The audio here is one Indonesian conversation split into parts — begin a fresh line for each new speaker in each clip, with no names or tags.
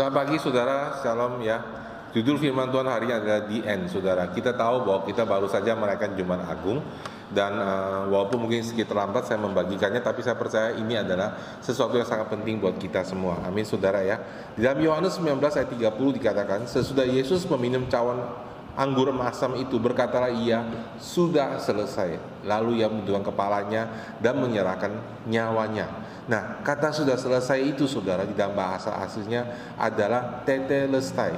Selamat pagi saudara, shalom ya. Judul firman Tuhan hari ini adalah The End saudara. Kita tahu bahwa kita baru saja merayakan Jumat Agung dan uh, walaupun mungkin sedikit terlambat saya membagikannya tapi saya percaya ini adalah sesuatu yang sangat penting buat kita semua. Amin saudara ya. Di dalam Yohanes 19 ayat 30 dikatakan sesudah Yesus meminum cawan anggur masam itu berkatalah ia sudah selesai lalu ia menundukkan kepalanya dan menyerahkan nyawanya nah kata sudah selesai itu saudara di dalam bahasa aslinya adalah tetelestai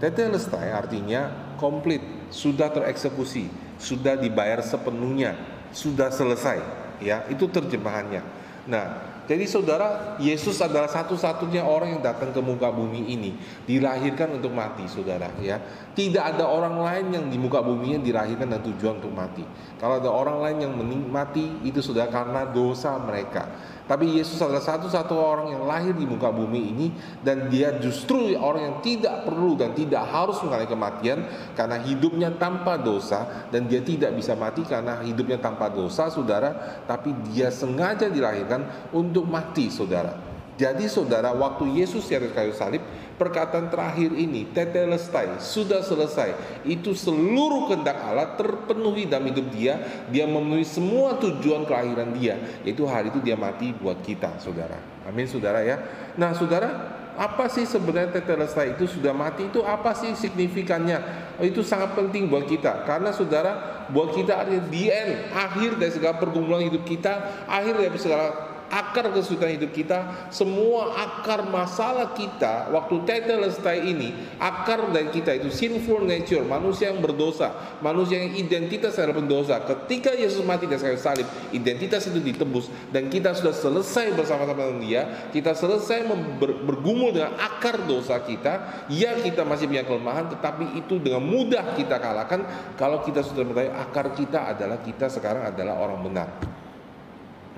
tetelestai artinya komplit sudah tereksekusi sudah dibayar sepenuhnya sudah selesai ya itu terjemahannya nah jadi saudara, Yesus adalah satu-satunya orang yang datang ke muka bumi ini, dilahirkan untuk mati, saudara. Ya, tidak ada orang lain yang di muka bumi yang dilahirkan dan tujuan untuk mati. Kalau ada orang lain yang menikmati itu sudah karena dosa mereka. Tapi Yesus adalah satu-satu orang yang lahir di muka bumi ini dan dia justru orang yang tidak perlu dan tidak harus mengalami kematian karena hidupnya tanpa dosa dan dia tidak bisa mati karena hidupnya tanpa dosa, saudara. Tapi dia sengaja dilahirkan untuk mati, saudara. Jadi saudara, waktu Yesus di atas kayu salib, perkataan terakhir ini tetelestai sudah selesai. Itu seluruh kehendak Allah terpenuhi dalam hidup dia. Dia memenuhi semua tujuan kelahiran dia. Yaitu hari itu dia mati buat kita saudara. Amin saudara ya. Nah saudara apa sih sebenarnya tetelestai itu sudah mati? Itu apa sih signifikannya? Itu sangat penting buat kita. Karena saudara buat kita artinya the end akhir dari segala pergumulan hidup kita akhir dari segala akar kesulitan hidup kita, semua akar masalah kita waktu tetelestai ini, akar dari kita itu sinful nature, manusia yang berdosa, manusia yang identitas adalah pendosa. Ketika Yesus mati di kayu salib, identitas itu ditebus dan kita sudah selesai bersama-sama dengan Dia, kita selesai bergumul dengan akar dosa kita. Ya kita masih punya kelemahan, tetapi itu dengan mudah kita kalahkan kalau kita sudah mengetahui akar kita adalah kita sekarang adalah orang benar.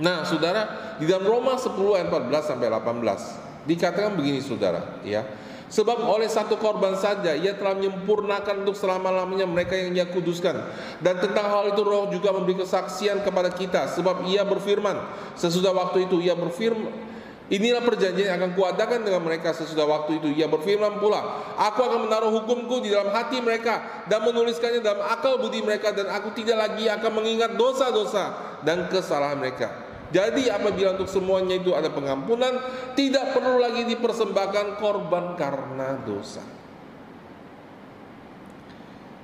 Nah, saudara, di dalam Roma 10 ayat 14 sampai 18 dikatakan begini, saudara, ya. Sebab oleh satu korban saja ia telah menyempurnakan untuk selama-lamanya mereka yang ia kuduskan. Dan tentang hal itu roh juga memberi kesaksian kepada kita. Sebab ia berfirman, sesudah waktu itu ia berfirman, Inilah perjanjian yang akan kuadakan dengan mereka sesudah waktu itu. Ia berfirman pula, Aku akan menaruh hukumku di dalam hati mereka dan menuliskannya dalam akal budi mereka dan aku tidak lagi akan mengingat dosa-dosa dan kesalahan mereka. Jadi apabila untuk semuanya itu ada pengampunan, tidak perlu lagi dipersembahkan korban karena dosa.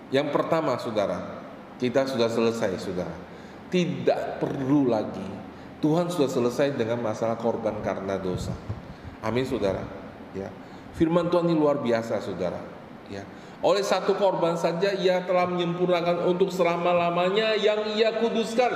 Yang pertama, saudara, kita sudah selesai, saudara. Tidak perlu lagi Tuhan sudah selesai dengan masalah korban karena dosa. Amin saudara. Ya. Firman Tuhan ini luar biasa saudara. Ya. Oleh satu korban saja ia telah menyempurnakan untuk selama-lamanya yang ia kuduskan.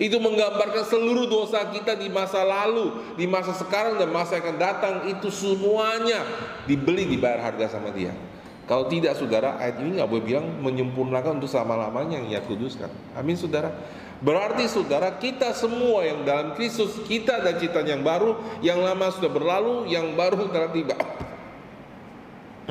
Itu menggambarkan seluruh dosa kita di masa lalu, di masa sekarang dan masa yang akan datang itu semuanya dibeli dibayar harga sama dia. Kalau tidak saudara, ayat ini nggak boleh bilang menyempurnakan untuk selama-lamanya yang ia kuduskan. Amin saudara. Berarti saudara kita semua yang dalam Kristus kita dan cita yang baru, yang lama sudah berlalu, yang baru telah tiba.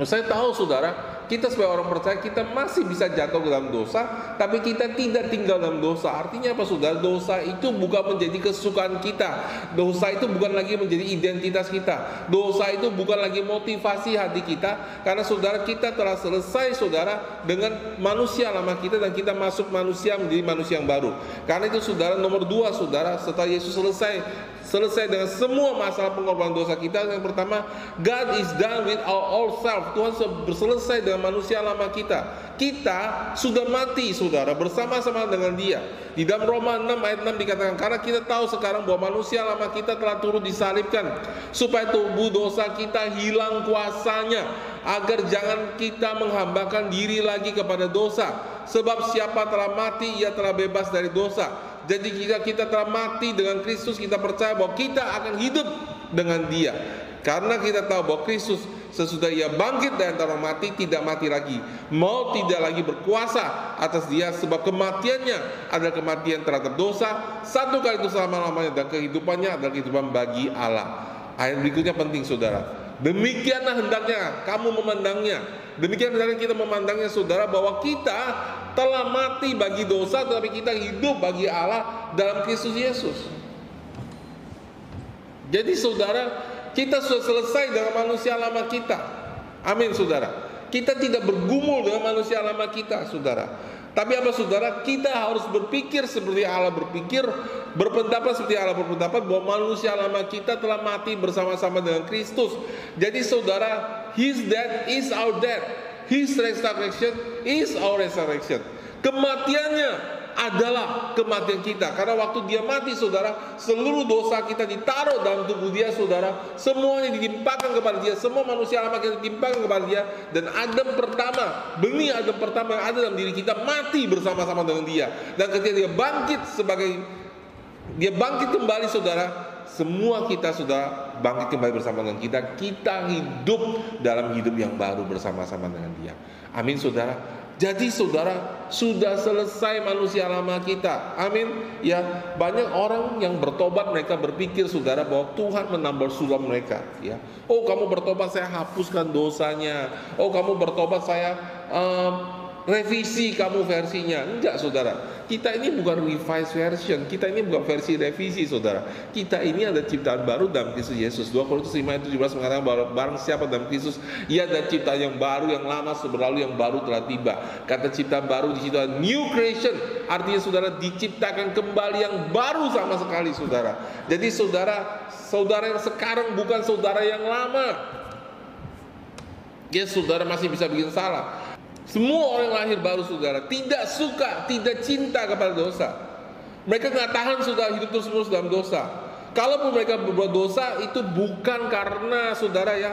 Saya tahu saudara, kita sebagai orang percaya kita masih bisa jatuh ke dalam dosa, tapi kita tidak tinggal dalam dosa. Artinya apa saudara? Dosa itu bukan menjadi kesukaan kita. Dosa itu bukan lagi menjadi identitas kita. Dosa itu bukan lagi motivasi hati kita. Karena saudara kita telah selesai saudara dengan manusia lama kita dan kita masuk manusia menjadi manusia yang baru. Karena itu saudara nomor dua saudara setelah Yesus selesai selesai dengan semua masalah pengorbanan dosa kita. Yang pertama, God is done with our old self. Tuhan selesai dengan manusia lama kita. Kita sudah mati, saudara, bersama-sama dengan Dia. Di dalam Roma 6 ayat 6 dikatakan, karena kita tahu sekarang bahwa manusia lama kita telah turut disalibkan, supaya tubuh dosa kita hilang kuasanya, agar jangan kita menghambakan diri lagi kepada dosa. Sebab siapa telah mati, ia telah bebas dari dosa. Jadi jika kita telah mati dengan Kristus, kita percaya bahwa kita akan hidup dengan Dia. Karena kita tahu bahwa Kristus sesudah ia bangkit dari antara mati tidak mati lagi. Mau tidak lagi berkuasa atas dia sebab kematiannya adalah kematian terhadap dosa. Satu kali itu selama-lamanya dan kehidupannya adalah kehidupan bagi Allah. Ayat berikutnya penting saudara. Demikianlah hendaknya kamu memandangnya. Demikian hendaknya kita memandangnya saudara bahwa kita telah mati bagi dosa tetapi kita hidup bagi Allah dalam Kristus Yesus. Jadi saudara, Kita sudah selesai dengan manusia lama kita. Amin, saudara. Kita tidak bergumul dengan manusia lama kita, saudara. Tapi apa saudara? Kita harus berpikir seperti Allah berpikir, berpendapat seperti Allah berpendapat bahwa manusia lama kita telah mati bersama-sama dengan Kristus. Jadi saudara, His death is our death. His resurrection is our resurrection. Kematiannya adalah kematian kita. Karena waktu dia mati saudara, seluruh dosa kita ditaruh dalam tubuh dia saudara. Semuanya ditimpakan kepada dia. Semua manusia lama kita ditimpakan kepada dia. Dan Adam pertama, benih Adam pertama yang ada dalam diri kita mati bersama-sama dengan dia. Dan ketika dia bangkit sebagai dia bangkit kembali saudara, semua kita sudah bangkit kembali bersama dengan kita. Kita hidup dalam hidup yang baru bersama-sama dengan dia. Amin saudara. Jadi saudara sudah selesai manusia lama kita. Amin. Ya, banyak orang yang bertobat mereka berpikir saudara bahwa Tuhan menambah sulam mereka, ya. Oh, kamu bertobat saya hapuskan dosanya. Oh, kamu bertobat saya um, revisi kamu versinya. Enggak, saudara. Kita ini bukan revised version, kita ini bukan versi revisi saudara. Kita ini ada ciptaan baru dalam Kristus Yesus. 2 Korintus 5 ayat 17 mengatakan bahwa barang siapa dalam Kristus, ia ada ciptaan yang baru, yang lama seberlalu, yang baru telah tiba. Kata ciptaan baru di situ new creation, artinya saudara diciptakan kembali yang baru sama sekali saudara. Jadi saudara, saudara yang sekarang bukan saudara yang lama. Ya saudara masih bisa bikin salah semua orang lahir baru saudara tidak suka, tidak cinta kepada dosa. Mereka nggak tahan sudah hidup terus menerus dalam dosa. Kalaupun mereka berbuat dosa itu bukan karena saudara ya,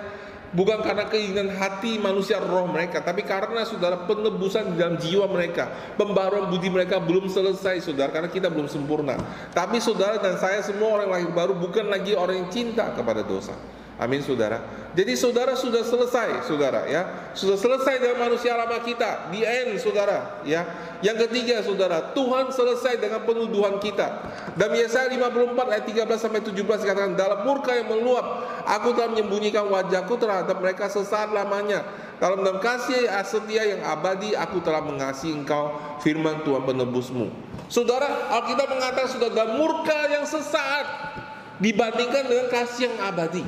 bukan karena keinginan hati manusia roh mereka, tapi karena saudara penebusan dalam jiwa mereka, pembaruan budi mereka belum selesai saudara, karena kita belum sempurna. Tapi saudara dan saya semua orang lahir baru bukan lagi orang yang cinta kepada dosa. Amin saudara. Jadi saudara sudah selesai saudara ya. Sudah selesai dengan manusia lama kita. Di end saudara ya. Yang ketiga saudara, Tuhan selesai dengan penuduhan kita. Dalam Yesaya 54 ayat 13 sampai 17 dikatakan dalam murka yang meluap, aku telah menyembunyikan wajahku terhadap mereka sesaat lamanya. Dalam dalam kasih setia yang abadi, aku telah mengasihi engkau firman Tuhan penebusmu. Saudara, Alkitab mengatakan sudah dalam murka yang sesaat dibandingkan dengan kasih yang abadi.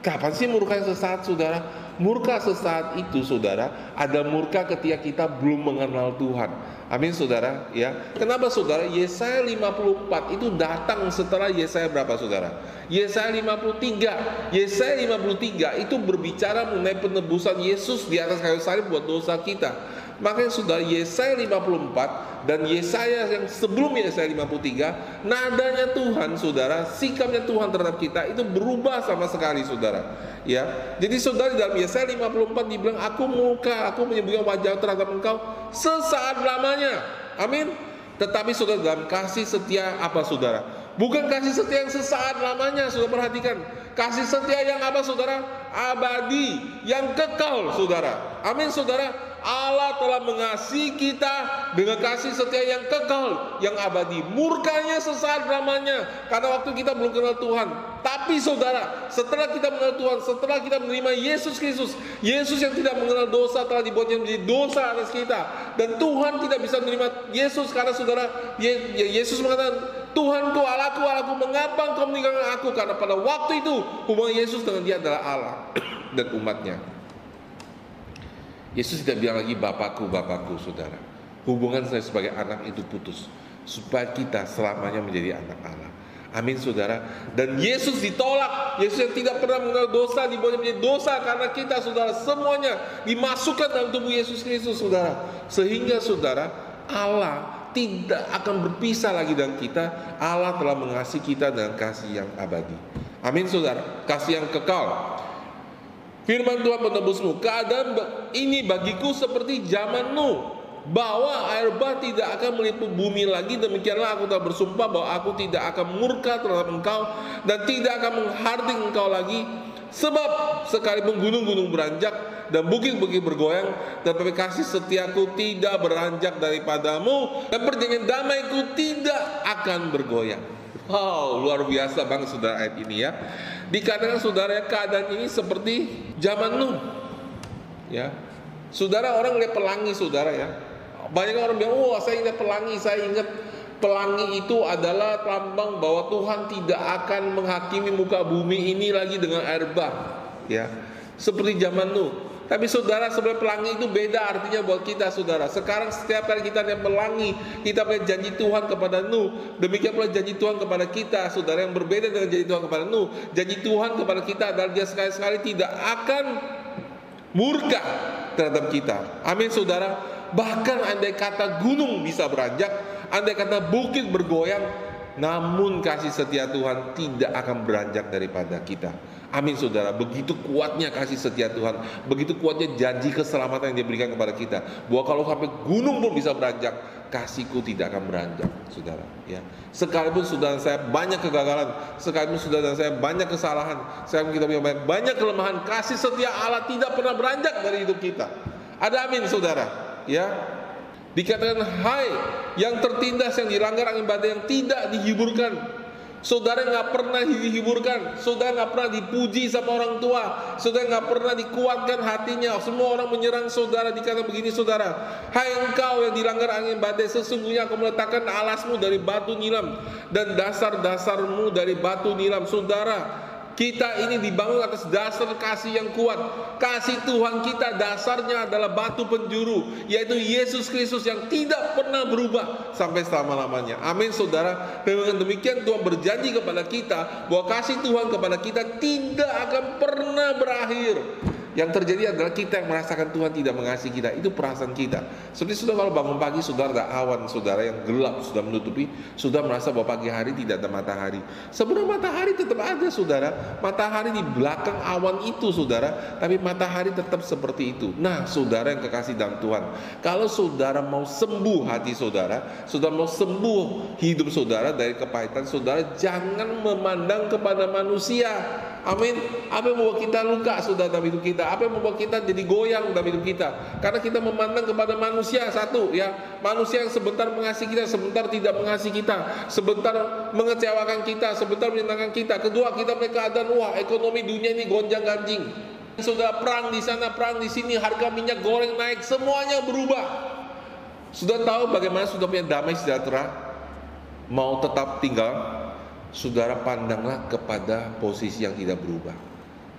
Kapan sih murka yang sesaat saudara? Murka sesaat itu saudara, ada murka ketika kita belum mengenal Tuhan. Amin saudara, ya. Kenapa saudara? Yesaya 54 itu datang setelah Yesaya berapa saudara? Yesaya 53. Yesaya 53 itu berbicara mengenai penebusan Yesus di atas kayu salib buat dosa kita. Makanya saudara Yesaya 54 dan Yesaya yang sebelum Yesaya 53 nadanya Tuhan saudara sikapnya Tuhan terhadap kita itu berubah sama sekali saudara. Ya jadi saudara dalam Yesaya 54 dibilang aku muka aku menyembunyikan wajah terhadap engkau sesaat lamanya. Amin. Tetapi saudara dalam kasih setia apa saudara? Bukan kasih setia yang sesaat lamanya sudah perhatikan. Kasih setia yang apa saudara? Abadi yang kekal saudara. Amin saudara Allah telah mengasihi kita dengan kasih setia yang kekal, yang abadi. Murkanya sesaat lamanya karena waktu kita belum kenal Tuhan. Tapi saudara, setelah kita mengenal Tuhan, setelah kita menerima Yesus Kristus, Yesus yang tidak mengenal dosa telah dibuatnya menjadi dosa atas kita. Dan Tuhan tidak bisa menerima Yesus karena saudara, Yesus mengatakan, Tuhan ku Allahku, Allahku, mengapa engkau meninggalkan aku? Karena pada waktu itu hubungan Yesus dengan dia adalah Allah dan umatnya. Yesus tidak bilang lagi Bapakku, Bapakku, saudara. Hubungan saya sebagai anak itu putus. Supaya kita selamanya menjadi anak Allah. Amin saudara. Dan Yesus ditolak. Yesus yang tidak pernah mengenal dosa dibawa menjadi dosa karena kita saudara semuanya dimasukkan dalam tubuh Yesus Kristus saudara. Sehingga saudara Allah tidak akan berpisah lagi dengan kita. Allah telah mengasihi kita dengan kasih yang abadi. Amin saudara. Kasih yang kekal. Firman Tuhan menebusmu. Keadaan ini bagiku seperti zaman Nuh. Bahwa air bah tidak akan meliput bumi lagi. Demikianlah aku telah bersumpah bahwa aku tidak akan murka terhadap engkau. Dan tidak akan menghardik engkau lagi. Sebab sekalipun gunung-gunung beranjak dan bukit-bukit bergoyang, tetapi kasih setiaku tidak beranjak daripadamu dan perjanjian damaiku tidak akan bergoyang. Wow, luar biasa banget saudara ayat ini ya. Dikatakan saudara keadaan ini seperti zaman Nuh. Ya. Saudara orang lihat pelangi saudara ya. Banyak orang bilang, "Oh, saya ingat pelangi, saya ingat Pelangi itu adalah lambang bahwa Tuhan tidak akan menghakimi muka bumi ini lagi dengan air bah. Ya, seperti zaman Nuh. Tapi saudara sebenarnya pelangi itu beda artinya buat kita saudara. Sekarang setiap kali kita yang pelangi, kita punya janji Tuhan kepada Nuh. Demikian pula janji Tuhan kepada kita, saudara yang berbeda dengan janji Tuhan kepada Nuh. Janji Tuhan kepada kita adalah dia sekali-sekali tidak akan murka terhadap kita. Amin saudara. Bahkan andai kata gunung bisa beranjak, andai kata bukit bergoyang, namun kasih setia Tuhan tidak akan beranjak daripada kita. Amin saudara, begitu kuatnya kasih setia Tuhan, begitu kuatnya janji keselamatan yang diberikan kepada kita. Bahwa kalau sampai gunung pun bisa beranjak, kasihku tidak akan beranjak, saudara. Ya, sekalipun saudara saya banyak kegagalan, sekalipun saudara saya banyak kesalahan, sekalipun kita punya banyak, banyak kelemahan, kasih setia Allah tidak pernah beranjak dari hidup kita. Ada amin saudara ya dikatakan hai yang tertindas yang dilanggar angin badai yang tidak dihiburkan. Saudara nggak pernah dihiburkan. Saudara nggak pernah dipuji sama orang tua. Saudara nggak pernah dikuatkan hatinya. Semua orang menyerang saudara. Dikatakan begini saudara hai engkau yang dilanggar angin badai sesungguhnya aku meletakkan alasmu dari batu nilam dan dasar-dasarmu dari batu nilam saudara kita ini dibangun atas dasar kasih yang kuat. Kasih Tuhan kita dasarnya adalah batu penjuru, yaitu Yesus Kristus yang tidak pernah berubah sampai selama-lamanya. Amin saudara. Dengan demikian Tuhan berjanji kepada kita bahwa kasih Tuhan kepada kita tidak akan pernah berakhir. Yang terjadi adalah kita yang merasakan Tuhan tidak mengasihi kita. Itu perasaan kita. Seperti sudah kalau bangun pagi, saudara ada awan, saudara yang gelap sudah menutupi, sudah merasa bahwa pagi hari tidak ada matahari. Sebenarnya matahari tetap ada, saudara. Matahari di belakang awan itu, saudara. Tapi matahari tetap seperti itu. Nah, saudara yang kekasih dalam Tuhan, kalau saudara mau sembuh hati saudara, saudara mau sembuh hidup saudara dari kepahitan, saudara jangan memandang kepada manusia. Amin. Apa yang membuat kita luka sudah dalam hidup kita? Apa yang membuat kita jadi goyang dalam hidup kita? Karena kita memandang kepada manusia satu ya, manusia yang sebentar mengasihi kita, sebentar tidak mengasihi kita, sebentar mengecewakan kita, sebentar menyenangkan kita. Kedua, kita mereka keadaan wah ekonomi dunia ini gonjang-ganjing. Sudah perang di sana, perang di sini, harga minyak goreng naik, semuanya berubah. Sudah tahu bagaimana sudah punya damai sejahtera? Mau tetap tinggal saudara pandanglah kepada posisi yang tidak berubah.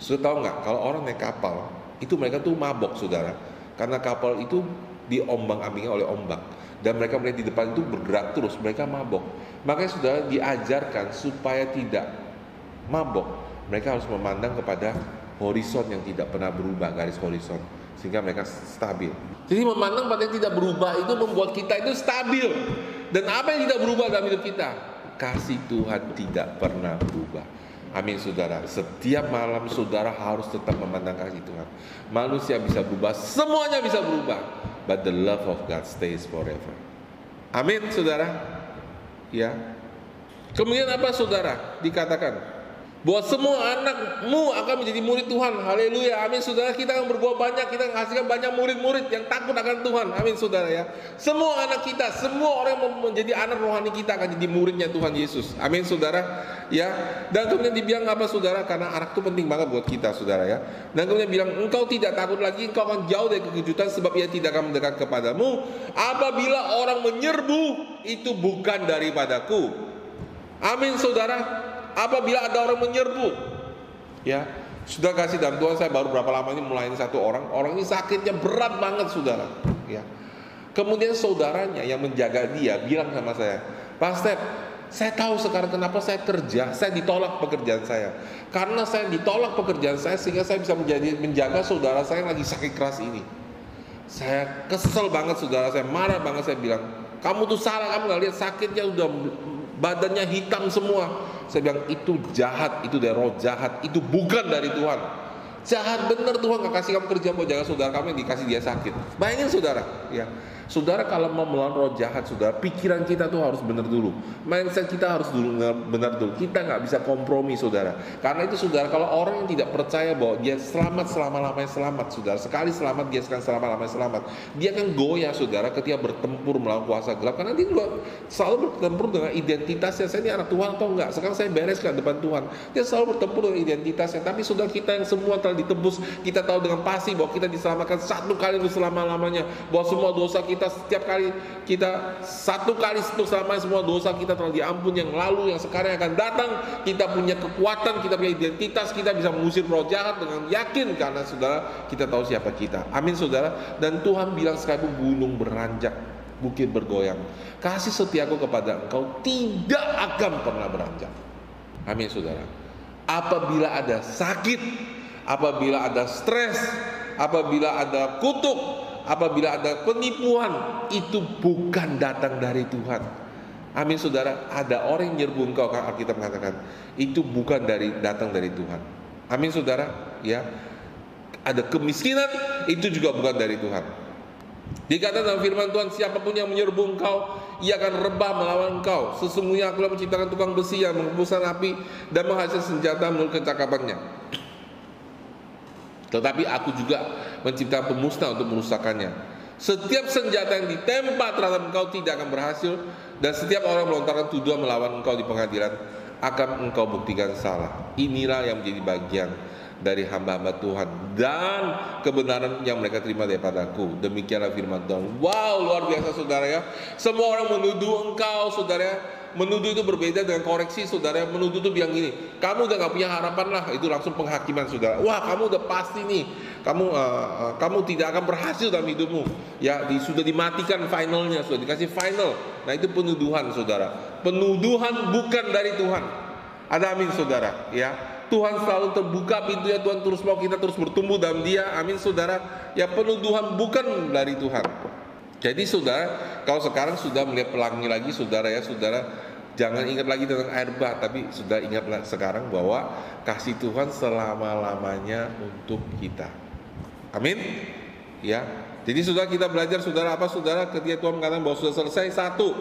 Sudah tahu nggak? Kalau orang naik kapal itu mereka tuh mabok saudara. Karena kapal itu diombang ambingnya oleh ombak. Dan mereka melihat di depan itu bergerak terus mereka mabok. Makanya sudah diajarkan supaya tidak mabok. Mereka harus memandang kepada horizon yang tidak pernah berubah garis horizon sehingga mereka stabil. Jadi memandang pada yang tidak berubah itu membuat kita itu stabil. Dan apa yang tidak berubah dalam hidup kita kasih Tuhan tidak pernah berubah. Amin saudara. Setiap malam saudara harus tetap memandang kasih Tuhan. Manusia bisa berubah, semuanya bisa berubah. But the love of God stays forever. Amin saudara. Ya. Kemudian apa saudara? Dikatakan bahwa semua anakmu akan menjadi murid Tuhan. Haleluya. Amin. Saudara, kita akan berbuat banyak, kita menghasilkan banyak murid-murid yang takut akan Tuhan. Amin, Saudara ya. Semua anak kita, semua orang yang menjadi anak rohani kita akan jadi muridnya Tuhan Yesus. Amin, Saudara. Ya. Dan kemudian dibilang apa Saudara? Karena anak itu penting banget buat kita, Saudara ya. Dan kemudian bilang, "Engkau tidak takut lagi, engkau akan jauh dari kekejutan sebab ia tidak akan mendekat kepadamu. Apabila orang menyerbu, itu bukan daripadaku." Amin, Saudara apabila ada orang menyerbu ya sudah kasih dalam Tuhan saya baru berapa lama ini melayani satu orang orang ini sakitnya berat banget saudara ya kemudian saudaranya yang menjaga dia bilang sama saya Pak Step saya tahu sekarang kenapa saya kerja, saya ditolak pekerjaan saya. Karena saya ditolak pekerjaan saya sehingga saya bisa menjadi menjaga saudara saya yang lagi sakit keras ini. Saya kesel banget saudara saya, marah banget saya bilang, kamu tuh salah, kamu nggak lihat sakitnya udah badannya hitam semua. Saya bilang itu jahat, itu dari roh jahat, itu bukan dari Tuhan. Jahat benar Tuhan gak kasih kamu kerja mau jaga saudara kamu yang dikasih dia sakit. Bayangin saudara, ya. Saudara kalau mau melawan roh jahat, saudara, pikiran kita tuh harus benar dulu. Mindset kita harus dulu benar dulu. Kita nggak bisa kompromi, saudara. Karena itu, saudara, kalau orang yang tidak percaya bahwa dia selamat selama lamanya selamat, saudara. Sekali selamat, dia sekarang selama lamanya selamat. Dia akan goyah, saudara, ketika bertempur melawan kuasa gelap. Karena dia selalu bertempur dengan identitasnya. Saya ini anak Tuhan atau enggak? Sekarang saya bereskan depan Tuhan. Dia selalu bertempur dengan identitasnya. Tapi saudara kita yang semua telah ditebus, kita tahu dengan pasti bahwa kita diselamatkan satu kali untuk selama lamanya. Bahwa semua dosa kita kita setiap kali kita satu kali untuk selamanya semua dosa kita telah diampun yang lalu yang sekarang akan datang kita punya kekuatan kita punya identitas kita bisa mengusir roh jahat dengan yakin karena saudara kita tahu siapa kita. Amin saudara. Dan Tuhan bilang sekalipun gunung beranjak bukit bergoyang. Kasih setiaku kepada engkau tidak akan pernah beranjak. Amin saudara. Apabila ada sakit apabila ada stres apabila ada kutuk apabila ada penipuan itu bukan datang dari Tuhan. Amin saudara, ada orang yang nyerbu engkau kan Alkitab mengatakan itu bukan dari datang dari Tuhan. Amin saudara, ya. Ada kemiskinan itu juga bukan dari Tuhan. Dikatakan dalam firman Tuhan, siapa pun yang menyerbu engkau, ia akan rebah melawan engkau. Sesungguhnya aku menciptakan tukang besi yang menghembuskan api dan menghasilkan senjata menurut kecakapannya. Tetapi aku juga menciptakan pemusnah untuk merusakannya. Setiap senjata yang ditempa terhadap engkau tidak akan berhasil dan setiap orang melontarkan tuduhan melawan engkau di pengadilan akan engkau buktikan salah. Inilah yang menjadi bagian dari hamba-hamba Tuhan dan kebenaran yang mereka terima daripadaku. Demikianlah firman Tuhan. Wow, luar biasa saudara ya. Semua orang menuduh engkau saudara ya. Menuduh itu berbeda dengan koreksi saudara. Menuduh itu bilang gini kamu udah gak punya harapan lah. Itu langsung penghakiman saudara. Wah kamu udah pasti nih. Kamu uh, uh, kamu tidak akan berhasil dalam hidupmu. Ya di, sudah dimatikan finalnya sudah dikasih final. Nah itu penuduhan saudara. Penuduhan bukan dari Tuhan. Ada amin saudara ya Tuhan selalu terbuka pintunya Tuhan terus mau kita terus bertumbuh dalam dia amin saudara ya penuduhan bukan dari Tuhan jadi saudara, kalau sekarang sudah melihat pelangi lagi saudara ya, saudara jangan ingat lagi tentang air bah, tapi sudah ingat sekarang bahwa kasih Tuhan selama-lamanya untuk kita. Amin. Ya. Jadi sudah kita belajar saudara apa saudara ketika Tuhan mengatakan bahwa sudah selesai satu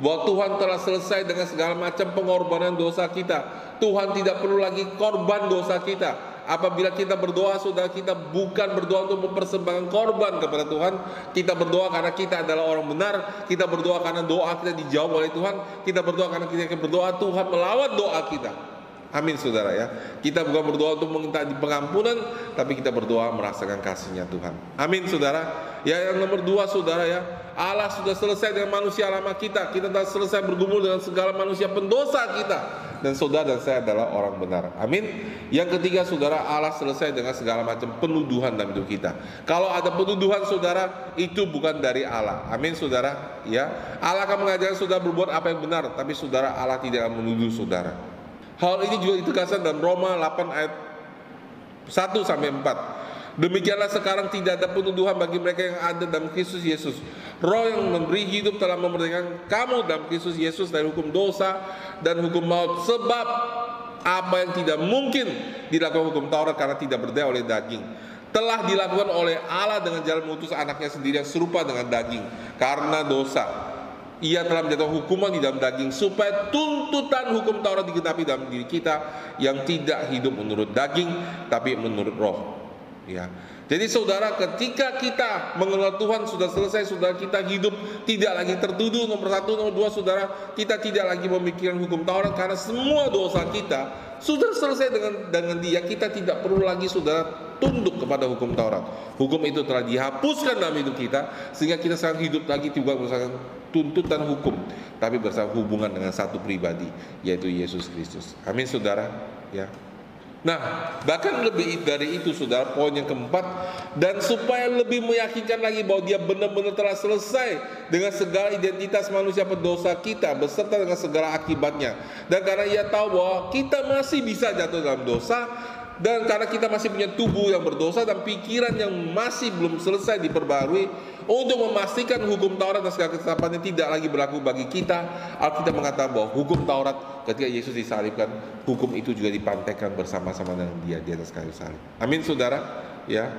bahwa Tuhan telah selesai dengan segala macam pengorbanan dosa kita. Tuhan tidak perlu lagi korban dosa kita. Apabila kita berdoa saudara kita bukan berdoa untuk mempersembahkan korban kepada Tuhan. Kita berdoa karena kita adalah orang benar. Kita berdoa karena doa kita dijawab oleh Tuhan. Kita berdoa karena kita berdoa. Tuhan melawat doa kita Amin saudara ya Kita bukan berdoa untuk meminta pengampunan Tapi kita berdoa merasakan kasihnya Tuhan Amin saudara Ya yang nomor dua saudara ya Allah sudah selesai dengan manusia lama kita Kita sudah selesai bergumul dengan segala manusia pendosa kita dan saudara dan saya adalah orang benar. Amin. Yang ketiga saudara Allah selesai dengan segala macam penuduhan dalam hidup kita. Kalau ada penuduhan saudara itu bukan dari Allah. Amin saudara. Ya. Allah akan mengajarkan saudara berbuat apa yang benar, tapi saudara Allah tidak akan menuduh saudara. Hal ini juga ditegaskan dalam Roma 8 ayat 1 sampai 4. Demikianlah sekarang tidak ada penuduhan bagi mereka yang ada dalam Kristus Yesus. Roh yang memberi hidup telah memerdekakan kamu dalam Kristus Yesus dari hukum dosa dan hukum maut. Sebab apa yang tidak mungkin dilakukan hukum Taurat karena tidak berdaya oleh daging telah dilakukan oleh Allah dengan jalan mengutus anaknya sendiri yang serupa dengan daging karena dosa ia telah menjatuhkan hukuman di dalam daging supaya tuntutan hukum Taurat digenapi dalam diri kita yang tidak hidup menurut daging tapi menurut roh. Ya. Jadi saudara ketika kita mengenal Tuhan sudah selesai Saudara kita hidup tidak lagi tertuduh Nomor satu, nomor dua saudara Kita tidak lagi memikirkan hukum Taurat Karena semua dosa kita Sudah selesai dengan dengan dia. Kita tidak perlu lagi saudara tunduk kepada hukum Taurat. Hukum itu telah dihapuskan dalam hidup kita Sehingga kita sekarang hidup lagi juga berdasarkan tuntutan hukum Tapi bersama hubungan dengan satu pribadi Yaitu Yesus Kristus. Amin saudara. Ya. Nah, bahkan lebih dari itu saudara, poin yang keempat dan supaya lebih meyakinkan lagi bahwa dia benar-benar telah selesai dengan segala identitas manusia pendosa kita beserta dengan segala akibatnya. Dan karena ia tahu bahwa kita masih bisa jatuh dalam dosa, dan karena kita masih punya tubuh yang berdosa dan pikiran yang masih belum selesai diperbarui untuk memastikan hukum Taurat dan segala ketetapannya tidak lagi berlaku bagi kita Alkitab mengatakan bahwa hukum Taurat ketika Yesus disalibkan hukum itu juga dipantaikan bersama-sama dengan dia di atas kayu salib. Amin saudara. Ya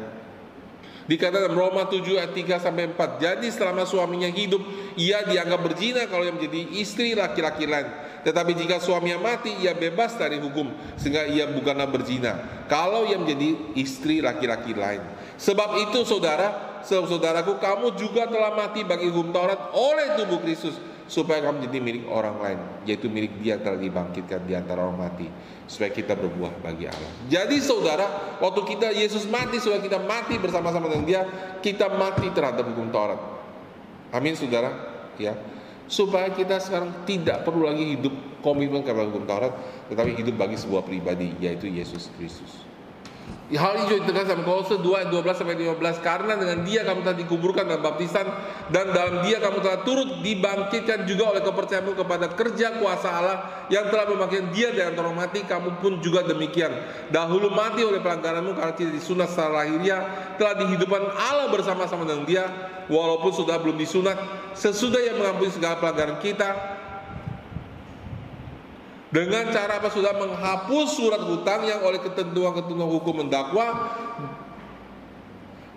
Dikatakan Roma 7 ayat 3 sampai 4. Jadi selama suaminya hidup, ia dianggap berzina kalau yang menjadi istri laki-laki lain. Tetapi jika suaminya mati, ia bebas dari hukum sehingga ia bukanlah berzina. Kalau ia menjadi istri laki-laki lain. Sebab itu saudara, saudaraku, kamu juga telah mati bagi hukum Taurat oleh tubuh Kristus supaya kamu menjadi milik orang lain, yaitu milik Dia telah dibangkitkan di antara orang mati, supaya kita berbuah bagi Allah. Jadi saudara, waktu kita Yesus mati, supaya kita mati bersama-sama dengan Dia, kita mati terhadap hukum Taurat. Amin saudara, ya. Supaya kita sekarang tidak perlu lagi hidup komitmen kepada hukum Taurat, tetapi hidup bagi sebuah pribadi yaitu Yesus Kristus. Hal ini juga ditegaskan Kolose 2 ayat 12 sampai 15 karena dengan dia kamu telah dikuburkan dalam baptisan dan dalam dia kamu telah turut dibangkitkan juga oleh kepercayaanmu kepada kerja kuasa Allah yang telah membangkitkan dia dari antara mati. Kamu pun juga demikian. Dahulu mati oleh pelanggaranmu karena tidak disunat secara lahiriah. Telah dihidupkan Allah bersama-sama dengan dia. Walaupun sudah belum disunat sesudah yang mengampuni segala pelanggaran kita dengan cara apa sudah menghapus surat hutang yang oleh ketentuan-ketentuan hukum mendakwa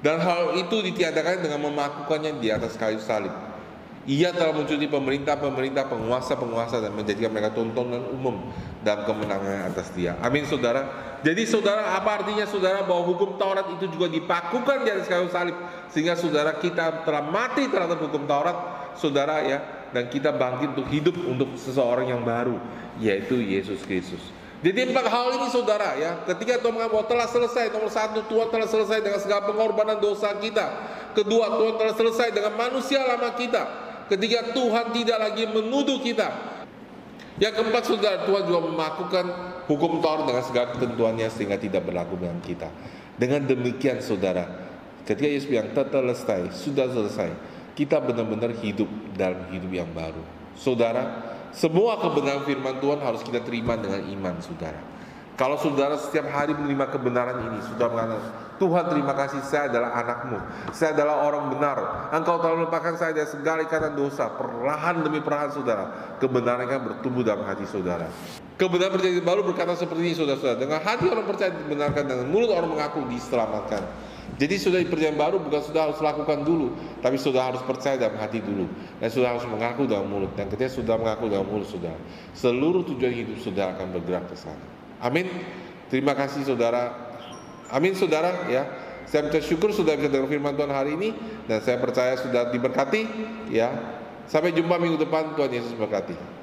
dan hal itu ditiadakan dengan memakukannya di atas kayu salib. Ia telah muncul pemerintah-pemerintah, penguasa-penguasa dan menjadikan mereka tontonan umum dalam kemenangan atas dia. Amin saudara. Jadi saudara apa artinya saudara bahwa hukum Taurat itu juga dipakukan di atas kayu salib sehingga saudara kita telah mati terhadap hukum Taurat saudara ya dan kita bangkit untuk hidup untuk seseorang yang baru yaitu Yesus Kristus. Jadi empat hal ini saudara ya, ketika Tuhan mengatakan telah selesai nomor satu Tuhan telah selesai dengan segala pengorbanan dosa kita. Kedua Tuhan telah selesai dengan manusia lama kita. Ketiga Tuhan tidak lagi menuduh kita. Yang keempat saudara Tuhan juga melakukan hukum Taurat dengan segala ketentuannya sehingga tidak berlaku dengan kita. Dengan demikian saudara, ketika Yesus bilang tetelestai, sudah selesai, kita benar-benar hidup dalam hidup yang baru. Saudara, semua kebenaran firman Tuhan harus kita terima dengan iman, saudara. Kalau saudara setiap hari menerima kebenaran ini, sudah mengatakan, Tuhan terima kasih saya adalah anakmu, saya adalah orang benar. Engkau telah melupakan saya dari segala ikatan dosa, perlahan demi perlahan saudara. Kebenaran akan bertumbuh dalam hati saudara. Kebenaran percaya baru berkata seperti ini saudara-saudara. Dengan hati orang percaya dibenarkan, dengan mulut orang mengaku diselamatkan. Jadi sudah perjanjian baru bukan sudah harus lakukan dulu, tapi sudah harus percaya dalam hati dulu dan sudah harus mengaku dalam mulut. Dan ketika sudah mengaku dalam mulut sudah, seluruh tujuan hidup sudah akan bergerak ke sana. Amin. Terima kasih saudara. Amin saudara ya. Saya minta syukur sudah bisa dengar firman Tuhan hari ini dan saya percaya sudah diberkati ya. Sampai jumpa minggu depan Tuhan Yesus berkati.